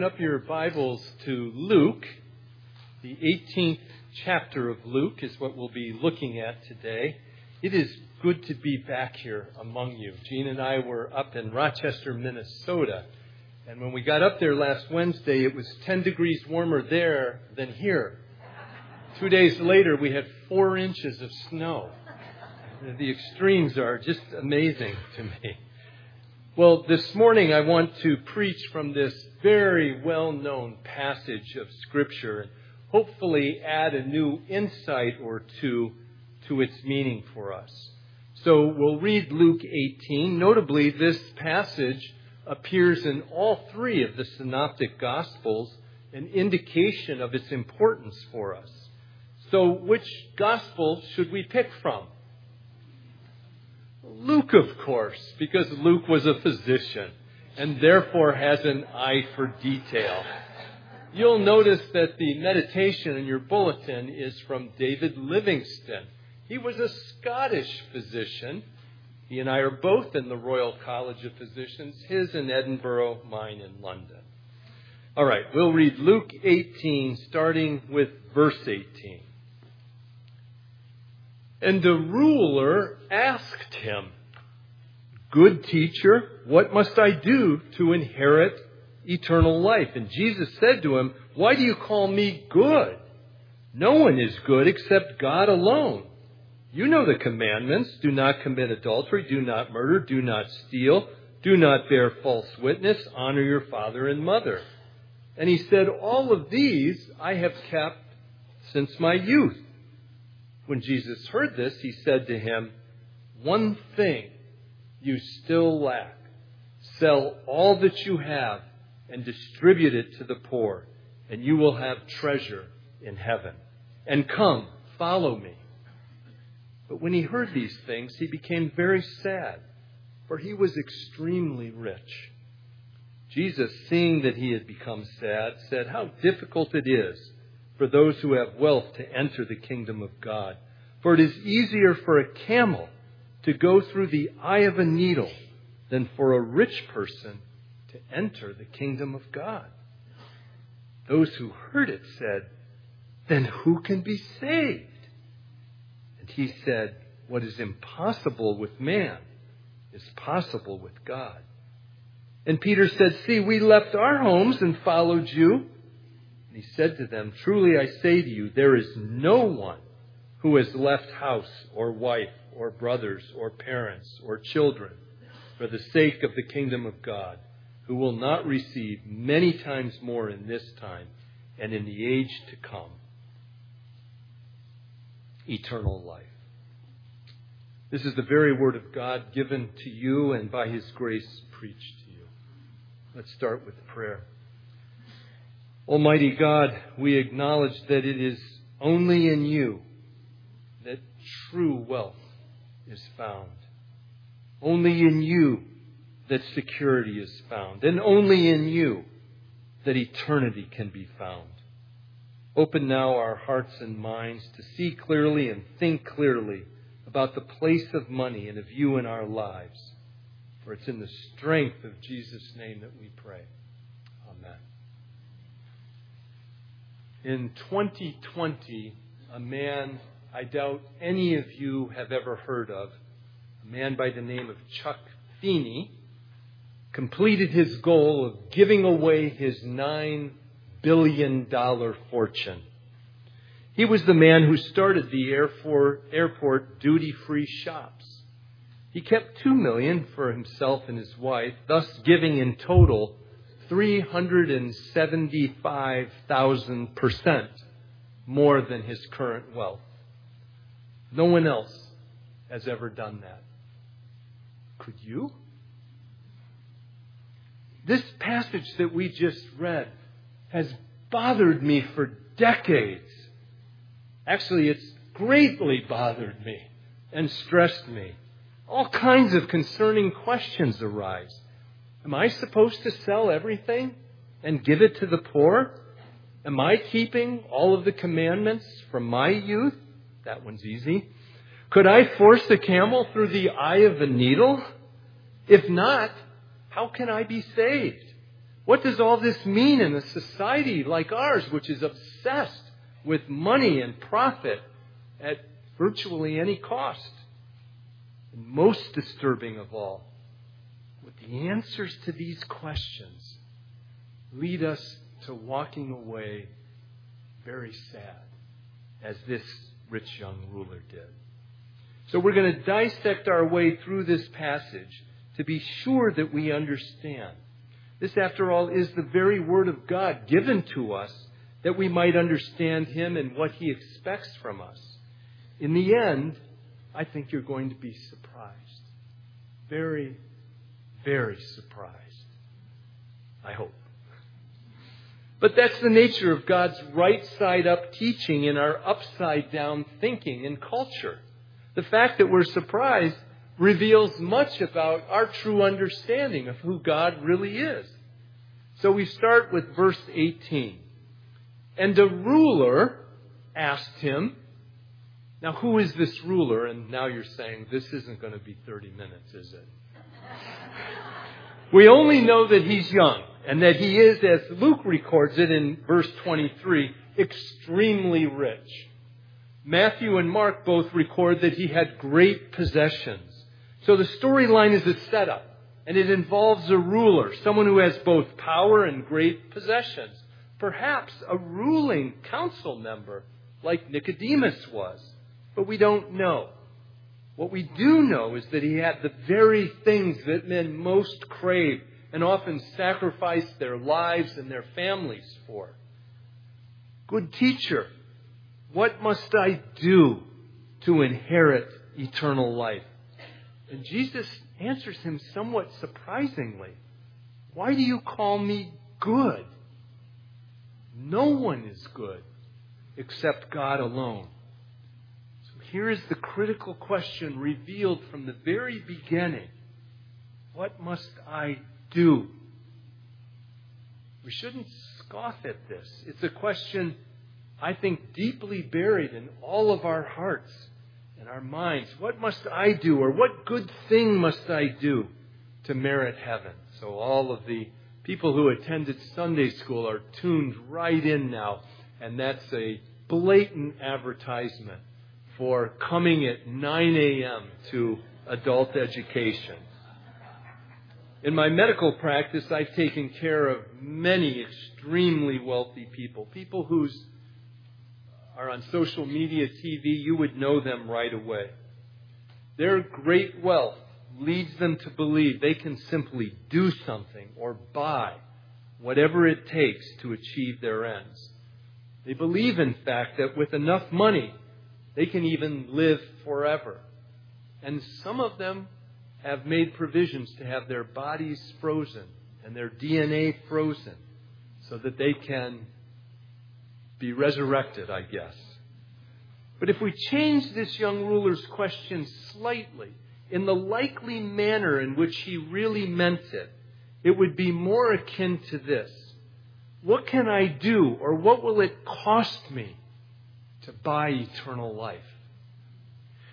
Open up your Bibles to Luke. The 18th chapter of Luke is what we'll be looking at today. It is good to be back here among you. Gene and I were up in Rochester, Minnesota. And when we got up there last Wednesday, it was 10 degrees warmer there than here. Two days later, we had four inches of snow. The extremes are just amazing to me. Well, this morning I want to preach from this very well known passage of Scripture and hopefully add a new insight or two to its meaning for us. So we'll read Luke 18. Notably, this passage appears in all three of the synoptic gospels, an indication of its importance for us. So, which gospel should we pick from? Luke, of course, because Luke was a physician and therefore has an eye for detail. You'll notice that the meditation in your bulletin is from David Livingstone. He was a Scottish physician. He and I are both in the Royal College of Physicians, his in Edinburgh, mine in London. All right, we'll read Luke 18, starting with verse 18. And the ruler Good teacher, what must I do to inherit eternal life? And Jesus said to him, Why do you call me good? No one is good except God alone. You know the commandments. Do not commit adultery. Do not murder. Do not steal. Do not bear false witness. Honor your father and mother. And he said, All of these I have kept since my youth. When Jesus heard this, he said to him, One thing you still lack. Sell all that you have and distribute it to the poor, and you will have treasure in heaven. And come, follow me. But when he heard these things, he became very sad, for he was extremely rich. Jesus, seeing that he had become sad, said, How difficult it is for those who have wealth to enter the kingdom of God. For it is easier for a camel to go through the eye of a needle than for a rich person to enter the kingdom of God. Those who heard it said, Then who can be saved? And he said, What is impossible with man is possible with God. And Peter said, See, we left our homes and followed you. And he said to them, Truly I say to you, there is no one who has left house or wife or brothers or parents or children for the sake of the kingdom of God, who will not receive many times more in this time and in the age to come eternal life. This is the very word of God given to you and by his grace preached to you. Let's start with prayer. Almighty God, we acknowledge that it is only in you true wealth is found. Only in you that security is found. And only in you that eternity can be found. Open now our hearts and minds to see clearly and think clearly about the place of money and of you in our lives. For it's in the strength of Jesus' name that we pray. Amen. In 2020, a man I doubt any of you have ever heard of, a man by the name of Chuck Feeney, completed his goal of giving away his $9 billion fortune. He was the man who started the airport duty free shops. He kept two million for himself and his wife, thus giving in total 375,000% more than his current wealth. No one else has ever done that. Could you? This passage that we just read has bothered me for decades. Actually, it's greatly bothered me and stressed me. All kinds of concerning questions arise. Am I supposed to sell everything and give it to the poor? Am I keeping all of the commandments from my youth? That one's easy. Could I force a camel through the eye of a needle? If not, how can I be saved? What does all this mean in a society like ours, which is obsessed with money and profit at virtually any cost? And most disturbing of all, with the answers to these questions lead us to walking away very sad, as this rich young ruler did. So we're going to dissect our way through this passage to be sure that we understand. This, after all, is the very Word of God given to us that we might understand Him and what He expects from us. In the end, I think you're going to be surprised. Very, very surprised. I hope. But that's the nature of God's right side up teaching in our upside down thinking and culture. The fact that we're surprised reveals much about our true understanding of who God really is. So we start with verse 18. And the ruler asked him, now who is this ruler? And now you're saying, this isn't going to be 30 minutes, is it? we only know that he's young and that he is, as Luke records it in verse 23, extremely rich. Matthew and Mark both record that he had great possessions. So the storyline is a setup, and it involves a ruler, someone who has both power and great possessions. Perhaps a ruling council member like Nicodemus was, but we don't know. What we do know is that he had the very things that men most crave and often sacrifice their lives and their families for. Good teacher, what must I do to inherit eternal life? And Jesus answers him somewhat surprisingly. Why do you call me good? No one is good except God alone. So here is the critical question revealed from the very beginning. What must I do? We shouldn't scoff at this. It's a question, I think, deeply buried in all of our hearts and our minds. What must I do, or what good thing must I do to merit heaven? So all of the people who attended Sunday school are tuned right in now, and that's a blatant advertisement for coming at 9 a.m. to adult education. In my medical practice, I've taken care of many extremely wealthy people, people who are on social media, TV, you would know them right away. Their great wealth leads them to believe they can simply do something or buy whatever it takes to achieve their ends. They believe, in fact, that with enough money, they can even live forever. And some of them have made provisions to have their bodies frozen and their DNA frozen so that they can be resurrected, I guess. But if we change this young ruler's question slightly, in the likely manner in which he really meant it, it would be more akin to this What can I do, or what will it cost me to buy eternal life?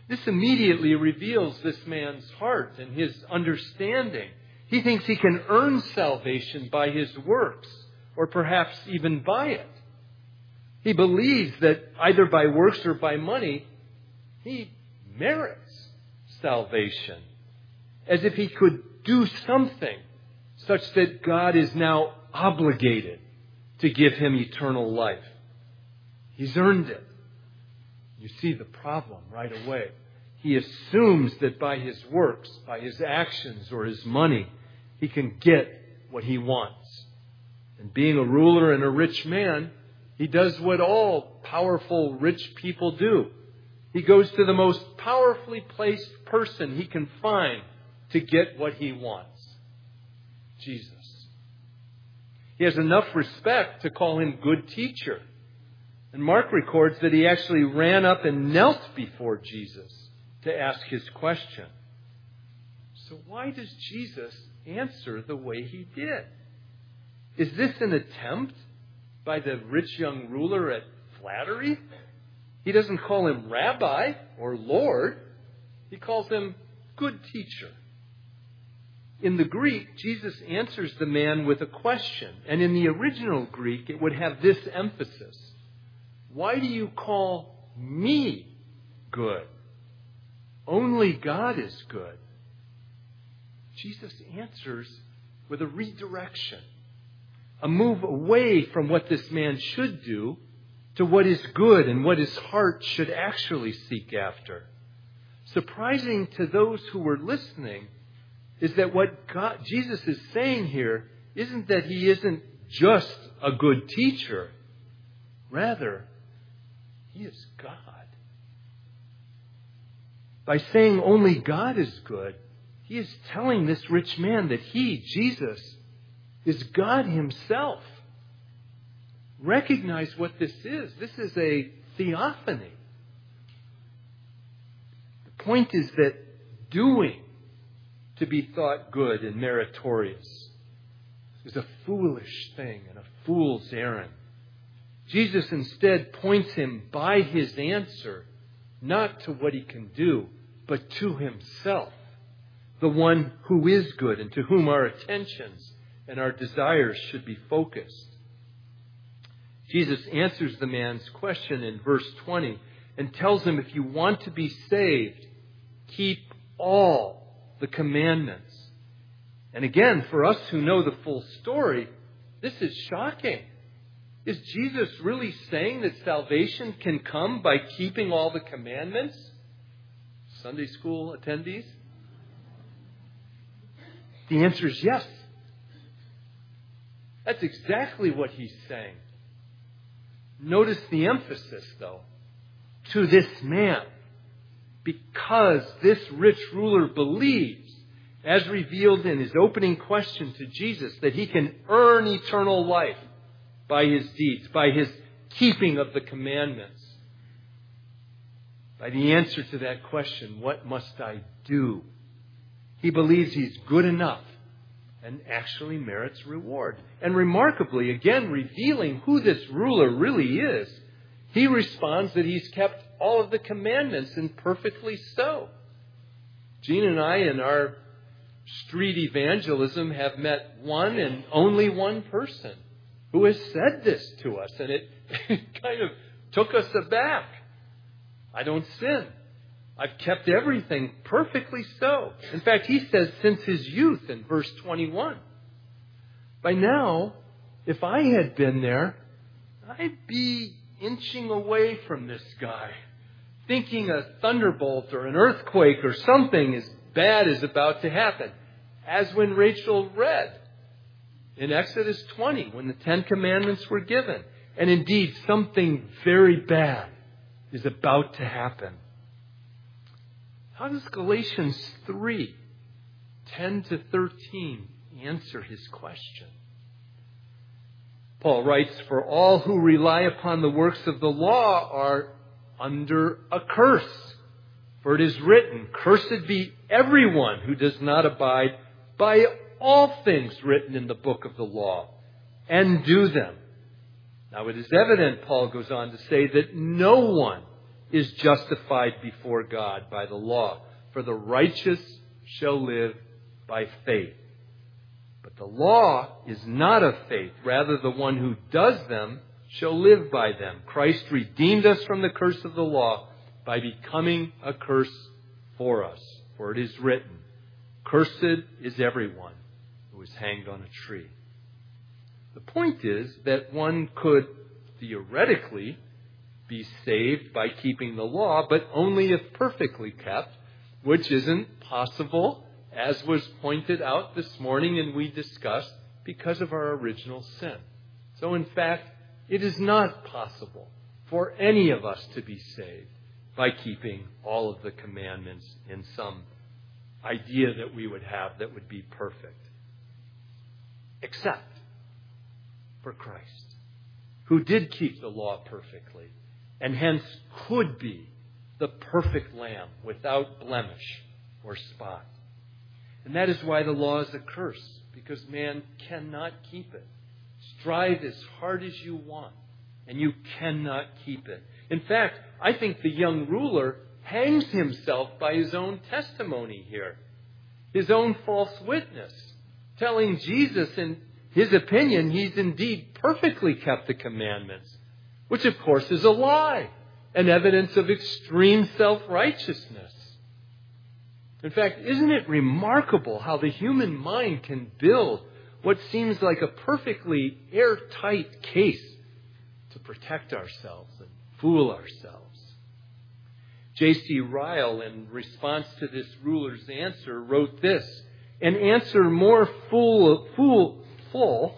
This immediately reveals this man's heart and his understanding. He thinks he can earn salvation by his works, or perhaps even by it. He believes that either by works or by money, he merits salvation. As if he could do something such that God is now obligated to give him eternal life. He's earned it. You see the problem right away. He assumes that by his works, by his actions, or his money, he can get what he wants. And being a ruler and a rich man, he does what all powerful rich people do. He goes to the most powerfully placed person he can find to get what he wants Jesus. He has enough respect to call him good teacher. And Mark records that he actually ran up and knelt before Jesus to ask his question. So, why does Jesus answer the way he did? Is this an attempt by the rich young ruler at flattery? He doesn't call him rabbi or Lord, he calls him good teacher. In the Greek, Jesus answers the man with a question. And in the original Greek, it would have this emphasis Why do you call me good? Only God is good. Jesus answers with a redirection, a move away from what this man should do to what is good and what his heart should actually seek after. Surprising to those who were listening is that what God, Jesus is saying here isn't that he isn't just a good teacher. Rather, he is God. By saying only God is good, he is telling this rich man that he, Jesus, is God himself. Recognize what this is. This is a theophany. The point is that doing to be thought good and meritorious is a foolish thing and a fool's errand. Jesus instead points him by his answer not to what he can do, but to himself, the one who is good and to whom our attentions and our desires should be focused. Jesus answers the man's question in verse 20 and tells him if you want to be saved, keep all the commandments. And again, for us who know the full story, this is shocking. Is Jesus really saying that salvation can come by keeping all the commandments? Sunday school attendees? The answer is yes. That's exactly what he's saying. Notice the emphasis, though, to this man because this rich ruler believes, as revealed in his opening question to Jesus, that he can earn eternal life by his deeds, by his keeping of the commandments. By the answer to that question, what must I do? He believes he's good enough and actually merits reward. And remarkably, again, revealing who this ruler really is, he responds that he's kept all of the commandments, and perfectly so. Jean and I, in our street evangelism, have met one and only one person who has said this to us, and it, kind of took us aback. I don't sin. I've kept everything perfectly so. In fact, he says since his youth in verse 21. By now, if I had been there, I'd be inching away from this guy thinking a thunderbolt or an earthquake or something as bad is about to happen. As when Rachel read in Exodus 20 when the Ten Commandments were given. And indeed, something very bad is about to happen. How does Galatians 3 10 to 13 answer his question? Paul writes, For all who rely upon the works of the law are under a curse. For it is written, Cursed be everyone who does not abide by all things written in the book of the law and do them. Now it is evident, Paul goes on to say, that no one is justified before God by the law, for the righteous shall live by faith. But the law is not of faith, rather the one who does them shall live by them. Christ redeemed us from the curse of the law by becoming a curse for us. For it is written, Cursed is everyone who is hanged on a tree. The point is that one could theoretically be saved by keeping the law, but only if perfectly kept, which isn't possible, as was pointed out this morning and we discussed, because of our original sin. So, in fact, it is not possible for any of us to be saved by keeping all of the commandments in some idea that we would have that would be perfect. Except for Christ, who did keep the law perfectly and hence could be the perfect lamb without blemish or spot. And that is why the law is a curse, because man cannot keep it. Strive as hard as you want, and you cannot keep it. In fact, I think the young ruler hangs himself by his own testimony here. his own false witness, telling Jesus, in his opinion, he's indeed perfectly kept the commandments, which of course is a lie, an evidence of extreme self righteousness. In fact, isn't it remarkable how the human mind can build what seems like a perfectly airtight case to protect ourselves and fool ourselves? J.C. Ryle, in response to this ruler's answer, wrote this An answer more full, full, full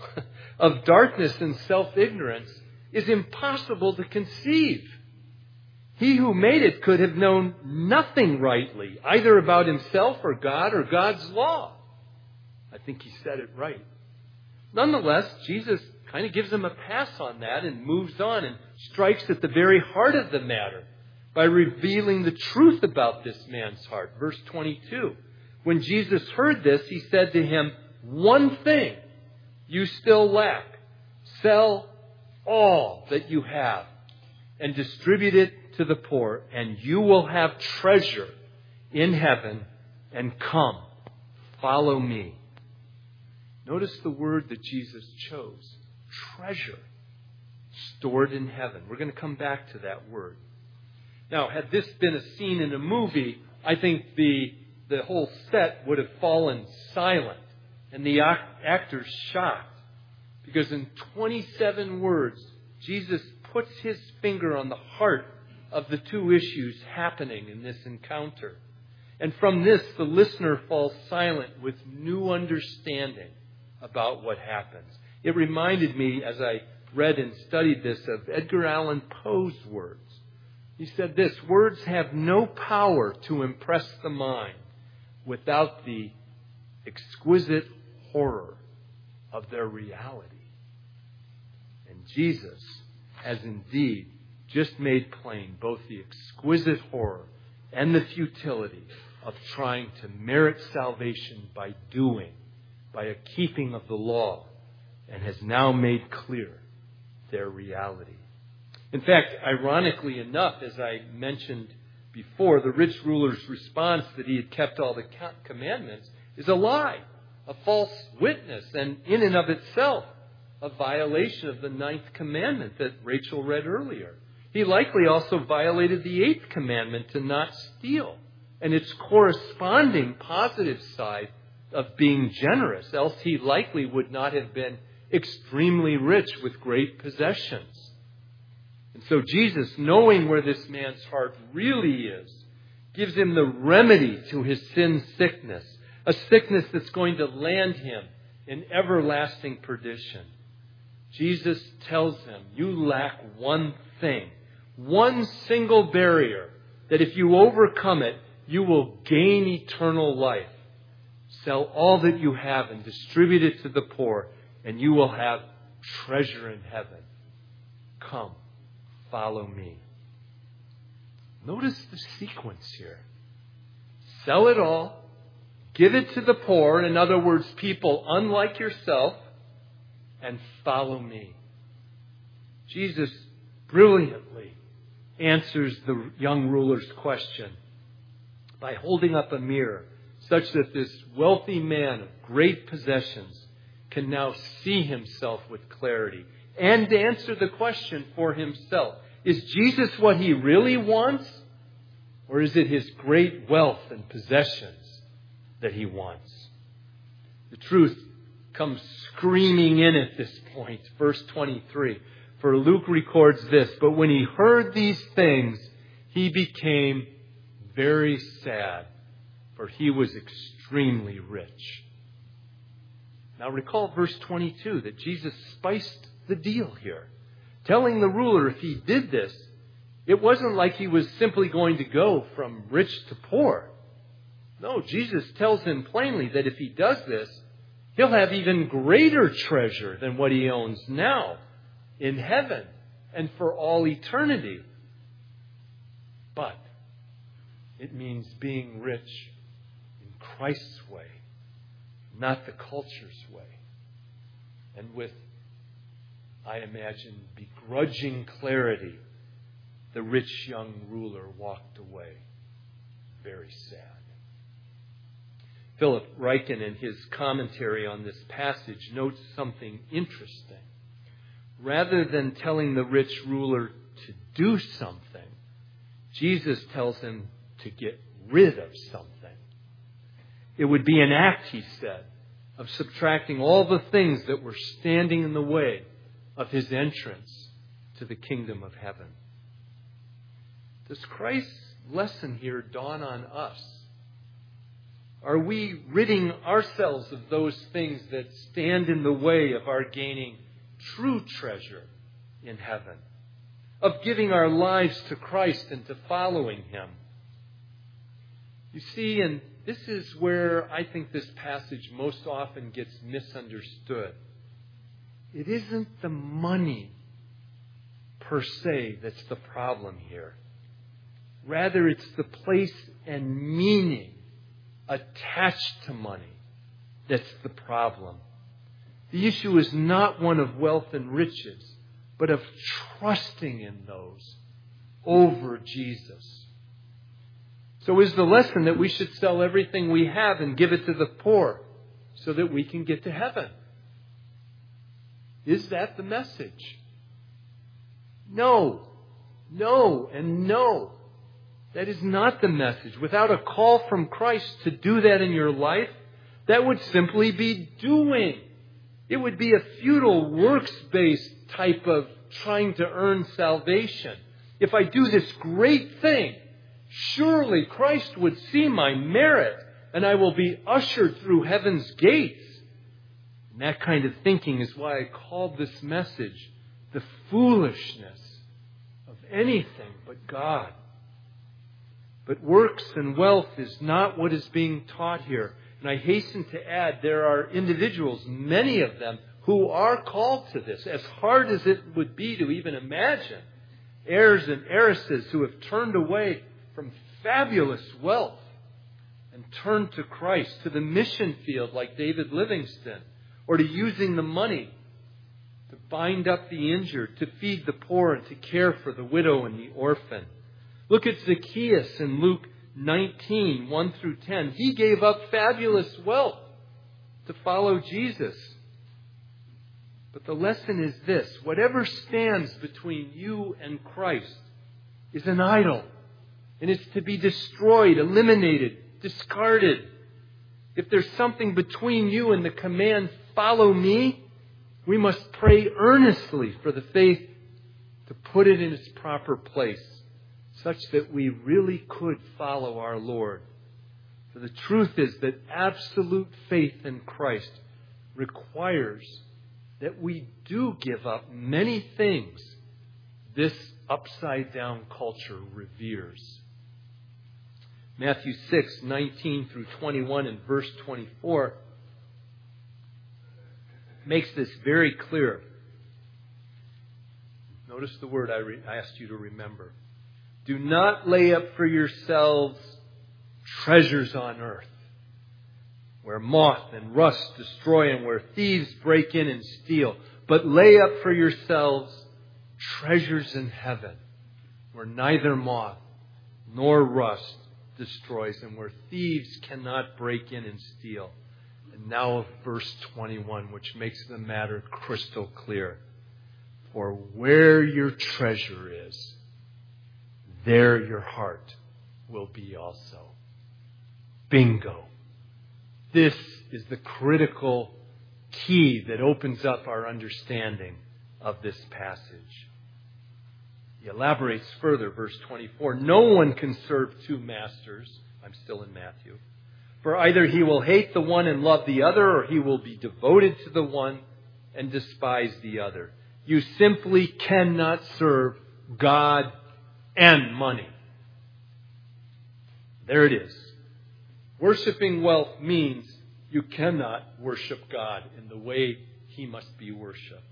of darkness and self ignorance is impossible to conceive. He who made it could have known nothing rightly, either about himself or God or God's law. I think he said it right. Nonetheless, Jesus kind of gives him a pass on that and moves on and strikes at the very heart of the matter by revealing the truth about this man's heart. Verse 22. When Jesus heard this, he said to him, One thing you still lack. Sell all that you have and distribute it to the poor, and you will have treasure in heaven, and come, follow me. Notice the word that Jesus chose treasure stored in heaven. We're going to come back to that word. Now, had this been a scene in a movie, I think the, the whole set would have fallen silent and the actors shocked. Because in 27 words, Jesus puts his finger on the heart of the two issues happening in this encounter. And from this, the listener falls silent with new understanding about what happens. It reminded me, as I read and studied this, of Edgar Allan Poe's words. He said this Words have no power to impress the mind without the exquisite horror of their reality. And Jesus has indeed just made plain both the exquisite horror and the futility of trying to merit salvation by doing, by a keeping of the law, and has now made clear their reality. In fact, ironically enough, as I mentioned before, the rich ruler's response that he had kept all the commandments is a lie, a false witness, and in and of itself, a violation of the ninth commandment that Rachel read earlier. He likely also violated the eighth commandment to not steal and its corresponding positive side of being generous, else he likely would not have been extremely rich with great possessions. And so Jesus, knowing where this man's heart really is, gives him the remedy to his sin sickness, a sickness that's going to land him in everlasting perdition. Jesus tells him, You lack one thing, one single barrier, that if you overcome it, you will gain eternal life. Sell all that you have and distribute it to the poor, and you will have treasure in heaven. Come follow me. Notice the sequence here. Sell it all, give it to the poor, in other words, people unlike yourself, and follow me. Jesus brilliantly answers the young ruler's question by holding up a mirror such that this wealthy man of great possessions can now see himself with clarity and to answer the question for himself. Is Jesus what he really wants? Or is it his great wealth and possessions that he wants? The truth comes screaming in at this point. Verse 23. For Luke records this, but when he heard these things, he became very sad, for he was extremely rich. Now recall verse 22 that Jesus spiced the deal here. Telling the ruler if he did this, it wasn't like he was simply going to go from rich to poor. No, Jesus tells him plainly that if he does this, he'll have even greater treasure than what he owns now in heaven and for all eternity. But it means being rich in Christ's way, not the culture's way, and with I imagine, begrudging clarity, the rich young ruler walked away very sad. Philip Ryken, in his commentary on this passage, notes something interesting. Rather than telling the rich ruler to do something, Jesus tells him to get rid of something. It would be an act, he said, of subtracting all the things that were standing in the way of his entrance to the kingdom of heaven. Does Christ's lesson here dawn on us? Are we ridding ourselves of those things that stand in the way of our gaining true treasure in heaven? Of giving our lives to Christ and to following Him? You see, and this is where I think this passage most often gets misunderstood. It isn't the money per se that's the problem here. Rather, it's the place and meaning attached to money that's the problem. The issue is not one of wealth and riches, but of trusting in those over Jesus. So is the lesson that we should sell everything we have and give it to the poor so that we can get to heaven? Is that the message? No, no, and no. That is not the message. Without a call from Christ to do that in your life, that would simply be doing. It would be a futile, works based type of trying to earn salvation. If I do this great thing, surely Christ would see my merit and I will be ushered through heaven's gates. And that kind of thinking is why I called this message the foolishness of anything but God. But works and wealth is not what is being taught here. And I hasten to add there are individuals, many of them, who are called to this, as hard as it would be to even imagine. Heirs and heiresses who have turned away from fabulous wealth and turned to Christ, to the mission field like David Livingstone, or to using the money to bind up the injured, to feed the poor, and to care for the widow and the orphan. Look at Zacchaeus in Luke 19, 1 through 10. He gave up fabulous wealth to follow Jesus. But the lesson is this whatever stands between you and Christ is an idol, and it's to be destroyed, eliminated, discarded. If there's something between you and the command, follow me, we must pray earnestly for the faith to put it in its proper place, such that we really could follow our Lord. For the truth is that absolute faith in Christ requires that we do give up many things this upside down culture reveres. Matthew 6, 19 through 21 and verse 24 makes this very clear. Notice the word I, re- asked you to remember. Do not lay up for yourselves treasures on earth, where moth and rust destroy and where thieves break in and steal, but lay up for yourselves treasures in heaven, where neither moth nor rust destroys and where thieves cannot break in and steal. And now, verse 21, which makes the matter crystal clear. For where your treasure is, there your heart will be also. Bingo. This is the critical key that opens up our understanding of this passage. He elaborates further, verse 24. No one can serve two masters. I'm still in Matthew. For either he will hate the one and love the other, or he will be devoted to the one and despise the other. You simply cannot serve God and money. There it is. Worshipping wealth means you cannot worship God in the way he must be worshiped.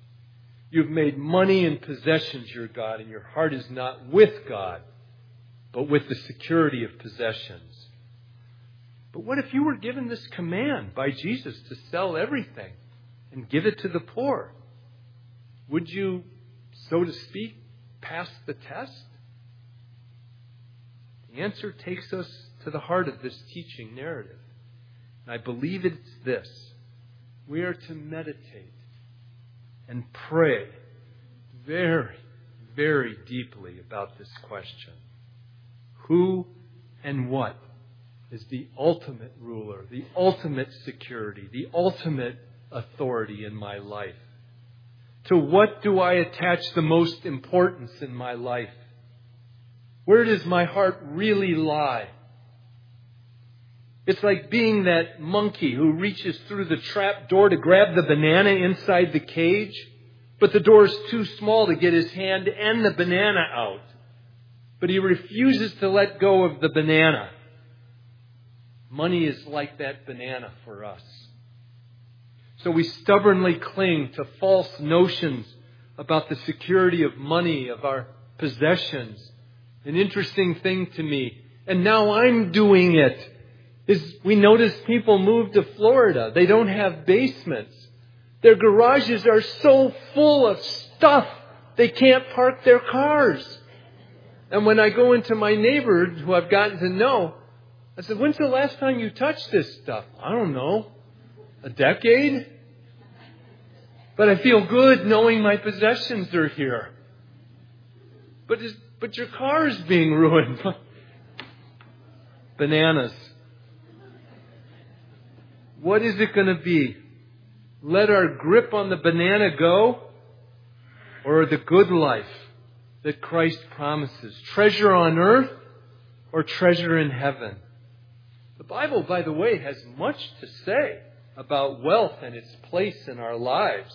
You've made money and possessions your God, and your heart is not with God, but with the security of possessions. But what if you were given this command by Jesus to sell everything and give it to the poor? Would you, so to speak, pass the test? The answer takes us to the heart of this teaching narrative. And I believe it's this. We are to meditate and pray very, very deeply about this question. Who and what is the ultimate ruler, the ultimate security, the ultimate authority in my life? To what do I attach the most importance in my life? Where does my heart really lie? It's like being that monkey who reaches through the trap door to grab the banana inside the cage, but the door is too small to get his hand and the banana out. But he refuses to let go of the banana. Money is like that banana for us. So we stubbornly cling to false notions about the security of money, of our possessions. An interesting thing to me, and now I'm doing it, is we notice people move to Florida. They don't have basements. Their garages are so full of stuff, they can't park their cars. And when I go into my neighborhood who I've gotten to know, I said, when's the last time you touched this stuff? I don't know. A decade? But I feel good knowing my possessions are here. But, but your car is being ruined. Bananas. What is it going to be? Let our grip on the banana go? Or the good life that Christ promises? Treasure on earth or treasure in heaven? The Bible, by the way, has much to say about wealth and its place in our lives.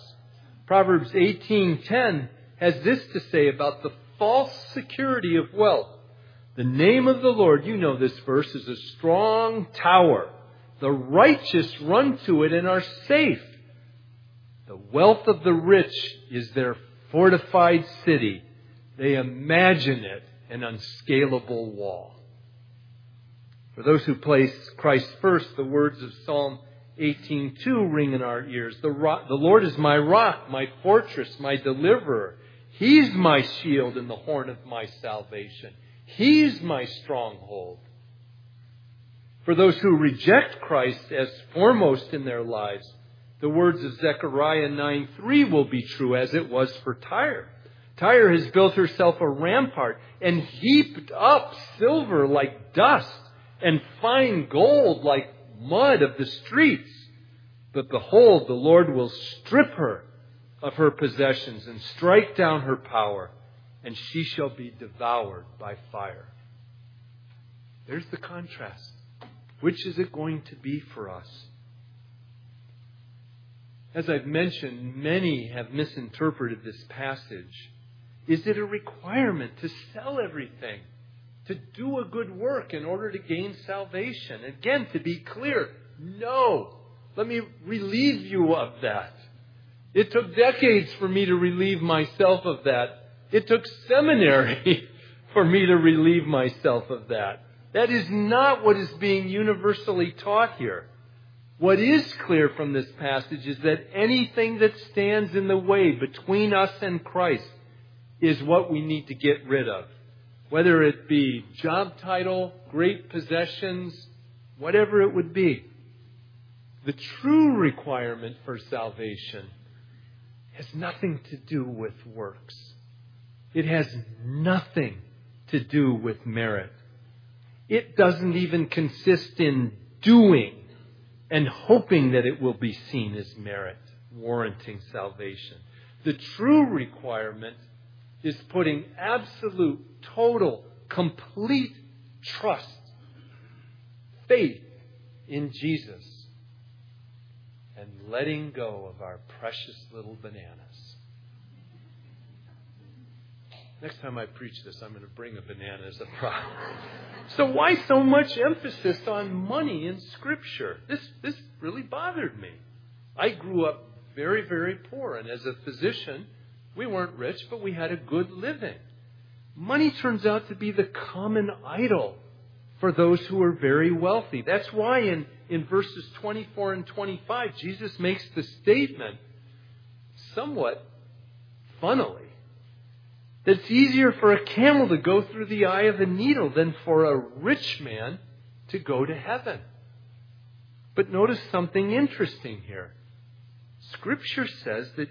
Proverbs 18:10 has this to say about the false security of wealth. The name of the Lord, you know this verse, is a strong tower. The righteous run to it and are safe. The wealth of the rich is their fortified city. They imagine it an unscalable wall. For those who place Christ first, the words of Psalm 18:2 ring in our ears. The, rock, the Lord is my rock, my fortress, my deliverer. He's my shield and the horn of my salvation. He's my stronghold. For those who reject Christ as foremost in their lives, the words of Zechariah 9:3 will be true as it was for Tyre. Tyre has built herself a rampart and heaped up silver like dust and fine gold like mud of the streets. But behold, the Lord will strip her of her possessions and strike down her power, and she shall be devoured by fire. There's the contrast. Which is it going to be for us? As I've mentioned, many have misinterpreted this passage. Is it a requirement to sell everything? To do a good work in order to gain salvation. Again, to be clear, no. Let me relieve you of that. It took decades for me to relieve myself of that. It took seminary for me to relieve myself of that. That is not what is being universally taught here. What is clear from this passage is that anything that stands in the way between us and Christ is what we need to get rid of whether it be job title, great possessions, whatever it would be. The true requirement for salvation has nothing to do with works. It has nothing to do with merit. It doesn't even consist in doing and hoping that it will be seen as merit, warranting salvation. The true requirement is putting absolute, total, complete trust, faith in Jesus, and letting go of our precious little bananas. Next time I preach this, I'm going to bring a banana as a prop. so why so much emphasis on money in Scripture? This this really bothered me. I grew up very very poor, and as a physician, we weren't rich, but we had a good living. Money turns out to be the common idol for those who are very wealthy. That's why in, in verses 24 and 25, Jesus makes the statement, somewhat funnily, that it's easier for a camel to go through the eye of a needle than for a rich man to go to heaven. But notice something interesting here. Scripture says that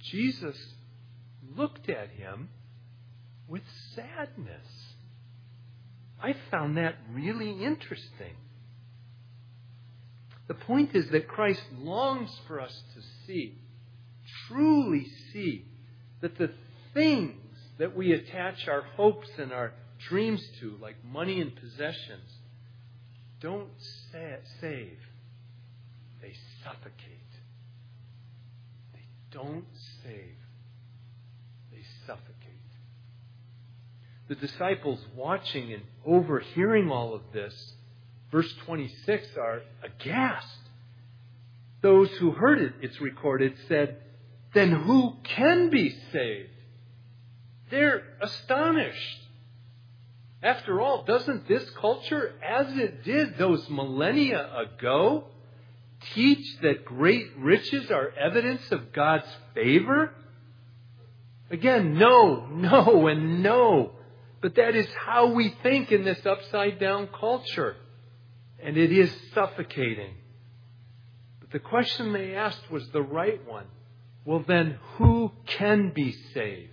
Jesus looked at him with sadness. I found that really interesting. The point is that Christ longs for us to see, truly see, that the things that we attach our hopes and our dreams to, like money and possessions, don't save. They suffocate. They don't save. Suffocate. The disciples watching and overhearing all of this, verse 26, are aghast. Those who heard it, it's recorded, said, Then who can be saved? They're astonished. After all, doesn't this culture, as it did those millennia ago, teach that great riches are evidence of God's favor? Again, no, no, and no. But that is how we think in this upside down culture. And it is suffocating. But the question they asked was the right one. Well, then, who can be saved?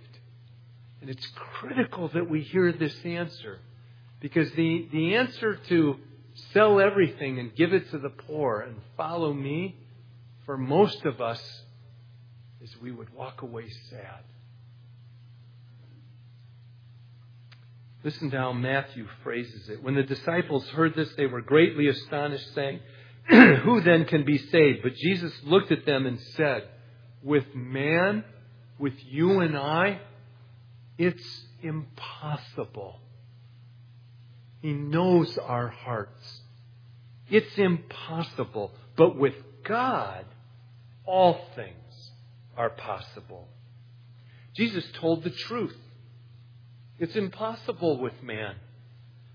And it's critical that we hear this answer. Because the, the answer to sell everything and give it to the poor and follow me, for most of us, is we would walk away sad. Listen to how Matthew phrases it. When the disciples heard this, they were greatly astonished, saying, Who then can be saved? But Jesus looked at them and said, With man, with you and I, it's impossible. He knows our hearts. It's impossible. But with God, all things are possible. Jesus told the truth. It's impossible with man.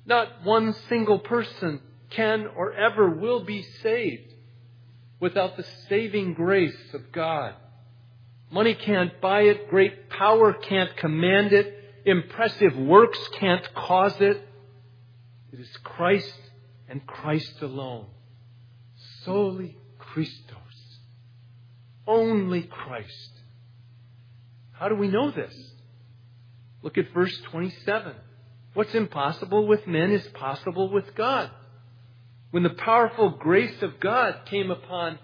Not one single person can or ever will be saved without the saving grace of God. Money can't buy it. Great power can't command it. Impressive works can't cause it. It is Christ and Christ alone. Soli Christos. Only Christ. How do we know this? Look at verse 27. What's impossible with men is possible with God. When the powerful grace of God came upon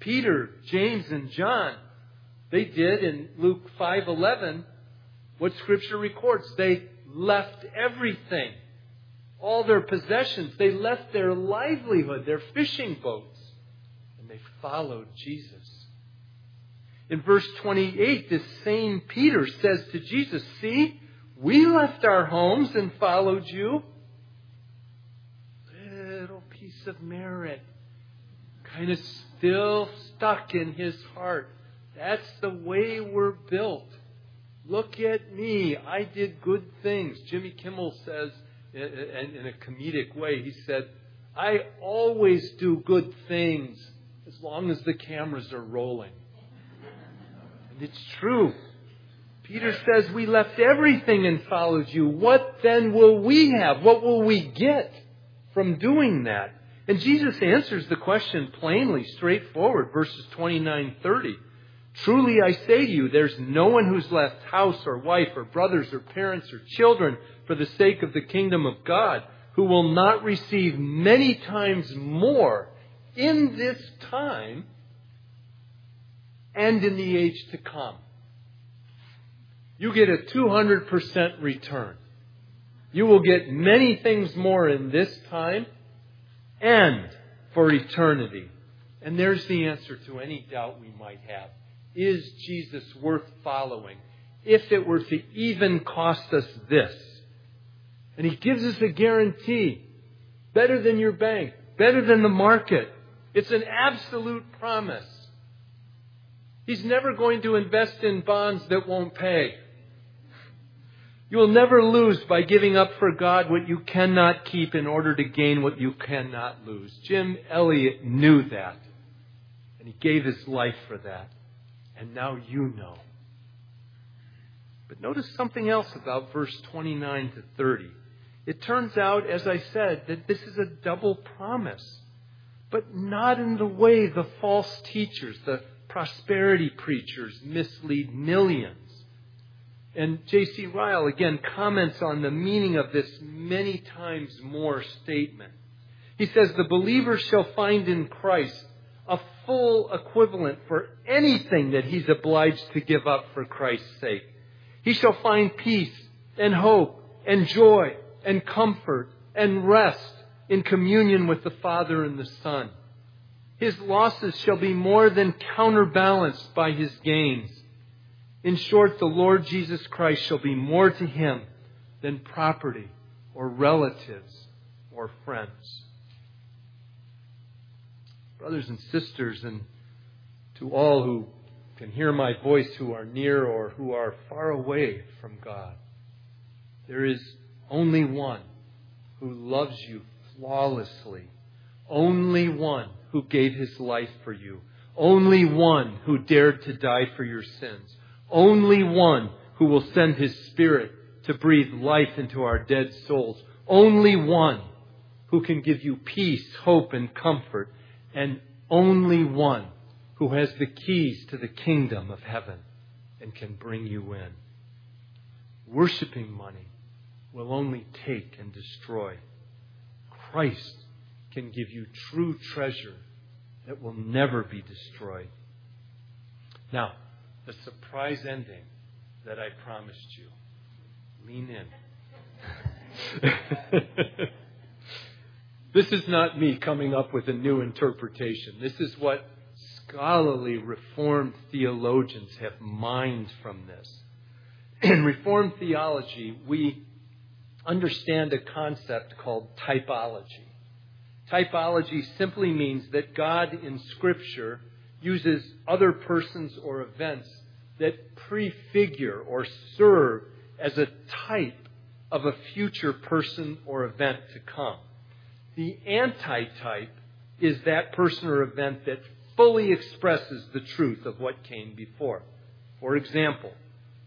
Peter, James, and John, they did in Luke 5:11 what scripture records. They left everything. All their possessions, they left their livelihood, their fishing boats, and they followed Jesus. In verse 28, this same Peter says to Jesus, See, we left our homes and followed you. Little piece of merit, kind of still stuck in his heart. That's the way we're built. Look at me. I did good things. Jimmy Kimmel says in a comedic way, he said, I always do good things as long as the cameras are rolling. And it's true. Peter says, We left everything and followed you. What then will we have? What will we get from doing that? And Jesus answers the question plainly, straightforward, verses 29 30. Truly I say to you, there's no one who's left house or wife or brothers or parents or children for the sake of the kingdom of God who will not receive many times more in this time and in the age to come. You get a 200% return. You will get many things more in this time and for eternity. And there's the answer to any doubt we might have. Is Jesus worth following? If it were to even cost us this. And he gives us a guarantee. Better than your bank. Better than the market. It's an absolute promise. He's never going to invest in bonds that won't pay. You will never lose by giving up for God what you cannot keep in order to gain what you cannot lose. Jim Elliot knew that. And he gave his life for that and now you know. But notice something else about verse 29 to 30. It turns out, as I said, that this is a double promise. but not in the way the false teachers, the prosperity preachers mislead millions. And J.C. Ryle again comments on the meaning of this many times more statement. He says, The believer shall find in Christ a full equivalent for anything that he's obliged to give up for Christ's sake. He shall find peace and hope and joy and comfort and rest in communion with the Father and the Son. His losses shall be more than counterbalanced by his gains. In short, the Lord Jesus Christ shall be more to him than property or relatives or friends. Brothers and sisters, and to all who can hear my voice who are near or who are far away from God, there is only one who loves you flawlessly, only one who gave his life for you, only one who dared to die for your sins, only one who will send his Spirit to breathe life into our dead souls, only one who can give you peace, hope, and comfort, and only one who has the keys to the kingdom of heaven and can bring you in. Worshipping money will only take and destroy. Christ can give you true treasure that will never be destroyed. Now, the surprise ending that I promised you. Lean in. this is not me coming up with a new interpretation. This is what scholarly Reformed theologians have mined from this. In Reformed theology, we understand a concept called typology. Typology simply means that God in Scripture uses other persons or events that prefigure or serve as a type of a future person or event to come. The antitype is that person or event that fully expresses the truth of what came before. For example,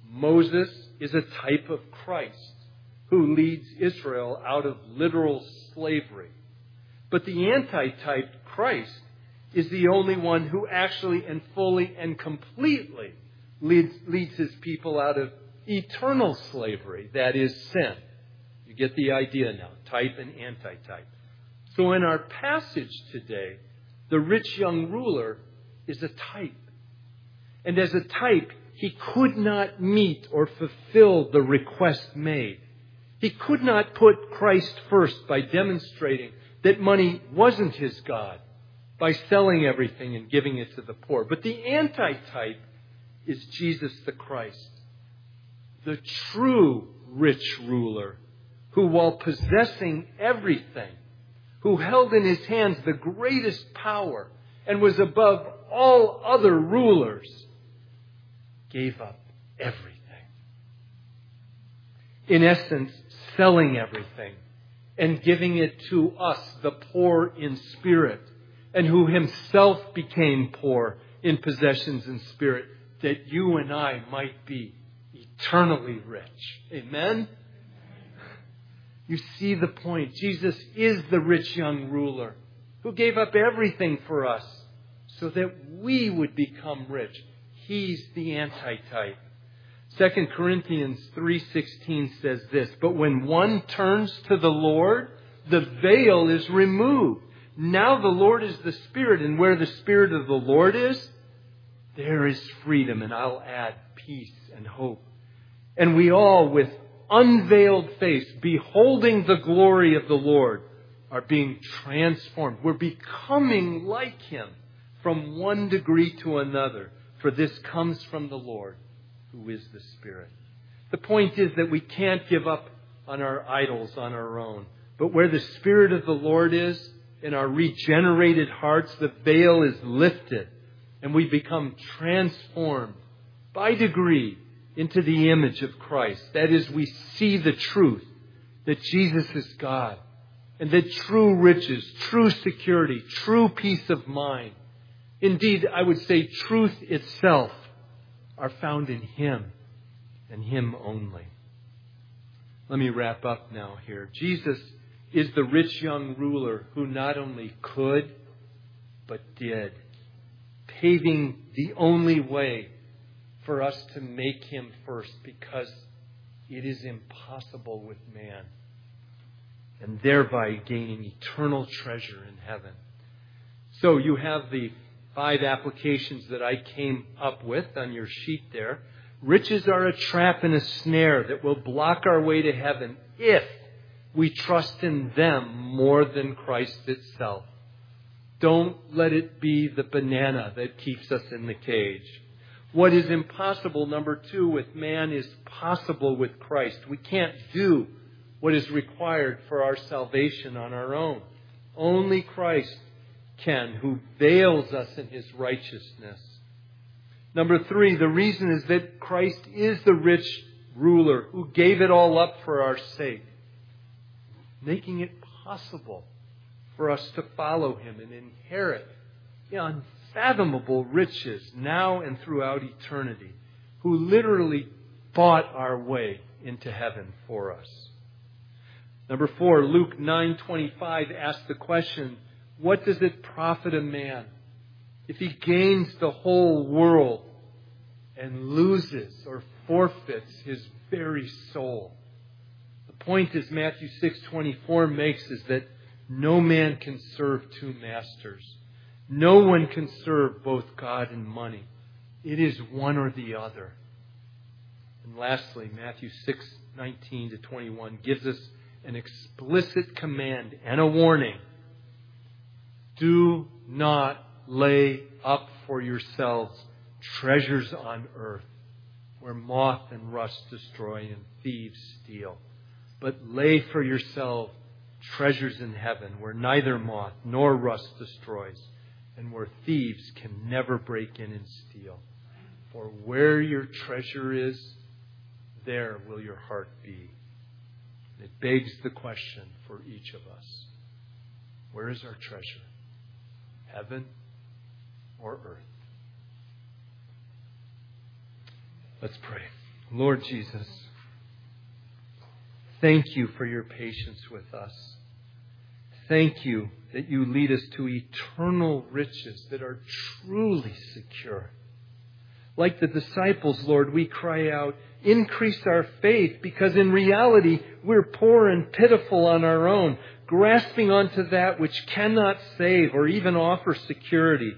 Moses is a type of Christ who leads Israel out of literal slavery. But the antitype, Christ, is the only one who actually and fully and completely leads, leads his people out of eternal slavery, that is sin. You get the idea now, type and antitype. So in our passage today, the rich young ruler is a type. And as a type, he could not meet or fulfill the request made. He could not put Christ first by demonstrating that money wasn't his God, by selling everything and giving it to the poor. But the antitype is Jesus the Christ, the true rich ruler, who while possessing everything, who held in his hands the greatest power and was above all other rulers, gave up everything. In essence, selling everything and giving it to us, the poor in spirit, and who himself became poor in possessions and spirit, that you and I might be eternally rich. Amen? You see the point. Jesus is the rich young ruler who gave up everything for us so that we would become rich. He's the antitype. 2 Corinthians 3:16 says this, "But when one turns to the Lord, the veil is removed. Now the Lord is the Spirit, and where the Spirit of the Lord is, there is freedom, and I'll add peace and hope. And we all, with unveiled face, beholding the glory of the Lord, are being transformed. We're becoming like Him from one degree to another, for this comes from the Lord, who is the Spirit. The point is that we can't give up on our idols on our own. But where the Spirit of the Lord is, in our regenerated hearts, the veil is lifted and we become transformed by degree into the image of Christ. That is, we see the truth that Jesus is God and that true riches, true security, true peace of mind, indeed, I would say truth itself, are found in Him and Him only. Let me wrap up now here. Jesus is the rich young ruler who not only could, but did, paving the only way for us to make him first because it is impossible with man, and thereby gaining eternal treasure in heaven. So you have the five applications that I came up with on your sheet there. Riches are a trap and a snare that will block our way to heaven if we trust in them more than Christ itself. Don't let it be the banana that keeps us in the cage. What is impossible, number two, with man is possible with Christ. We can't do what is required for our salvation on our own. Only Christ can, who veils us in his righteousness. Number three, the reason is that Christ is the rich ruler who gave it all up for our sake, making it possible for us to follow him and inherit the unfathomable riches now and throughout eternity, who literally bought our way into heaven for us. Number four, Luke 9:25 asks the question, what does it profit a man if he gains the whole world and loses or forfeits his very soul? Point is Matthew 6:24 makes is that no man can serve two masters. No one can serve both God and money. It is one or the other. And lastly, Matthew 6:19 to 21 gives us an explicit command and a warning. Do not lay up for yourselves treasures on earth where moth and rust destroy and thieves steal, but lay for yourselves treasures in heaven where neither moth nor rust destroys and where thieves can never break in and steal. For where your treasure is, there will your heart be. It begs the question for each of us where is our treasure? Heaven or earth? Let's pray. Lord Jesus, thank you for your patience with us. Thank you that you lead us to eternal riches that are truly secure. Like the disciples, Lord, we cry out, increase our faith because in reality we're poor and pitiful on our own, grasping onto that which cannot save or even offer security.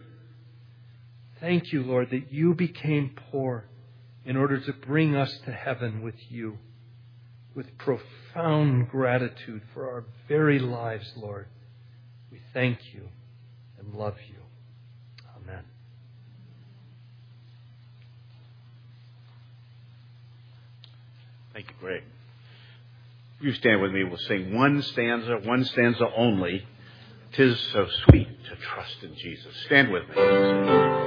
Thank you, Lord, that you became poor in order to bring us to heaven with you with profound gratitude for our very lives, Lord. We thank you and love you. Amen. Thank you, Greg. You stand with me. We'll sing one stanza, one stanza only. Tis so sweet to trust in Jesus. Stand with me.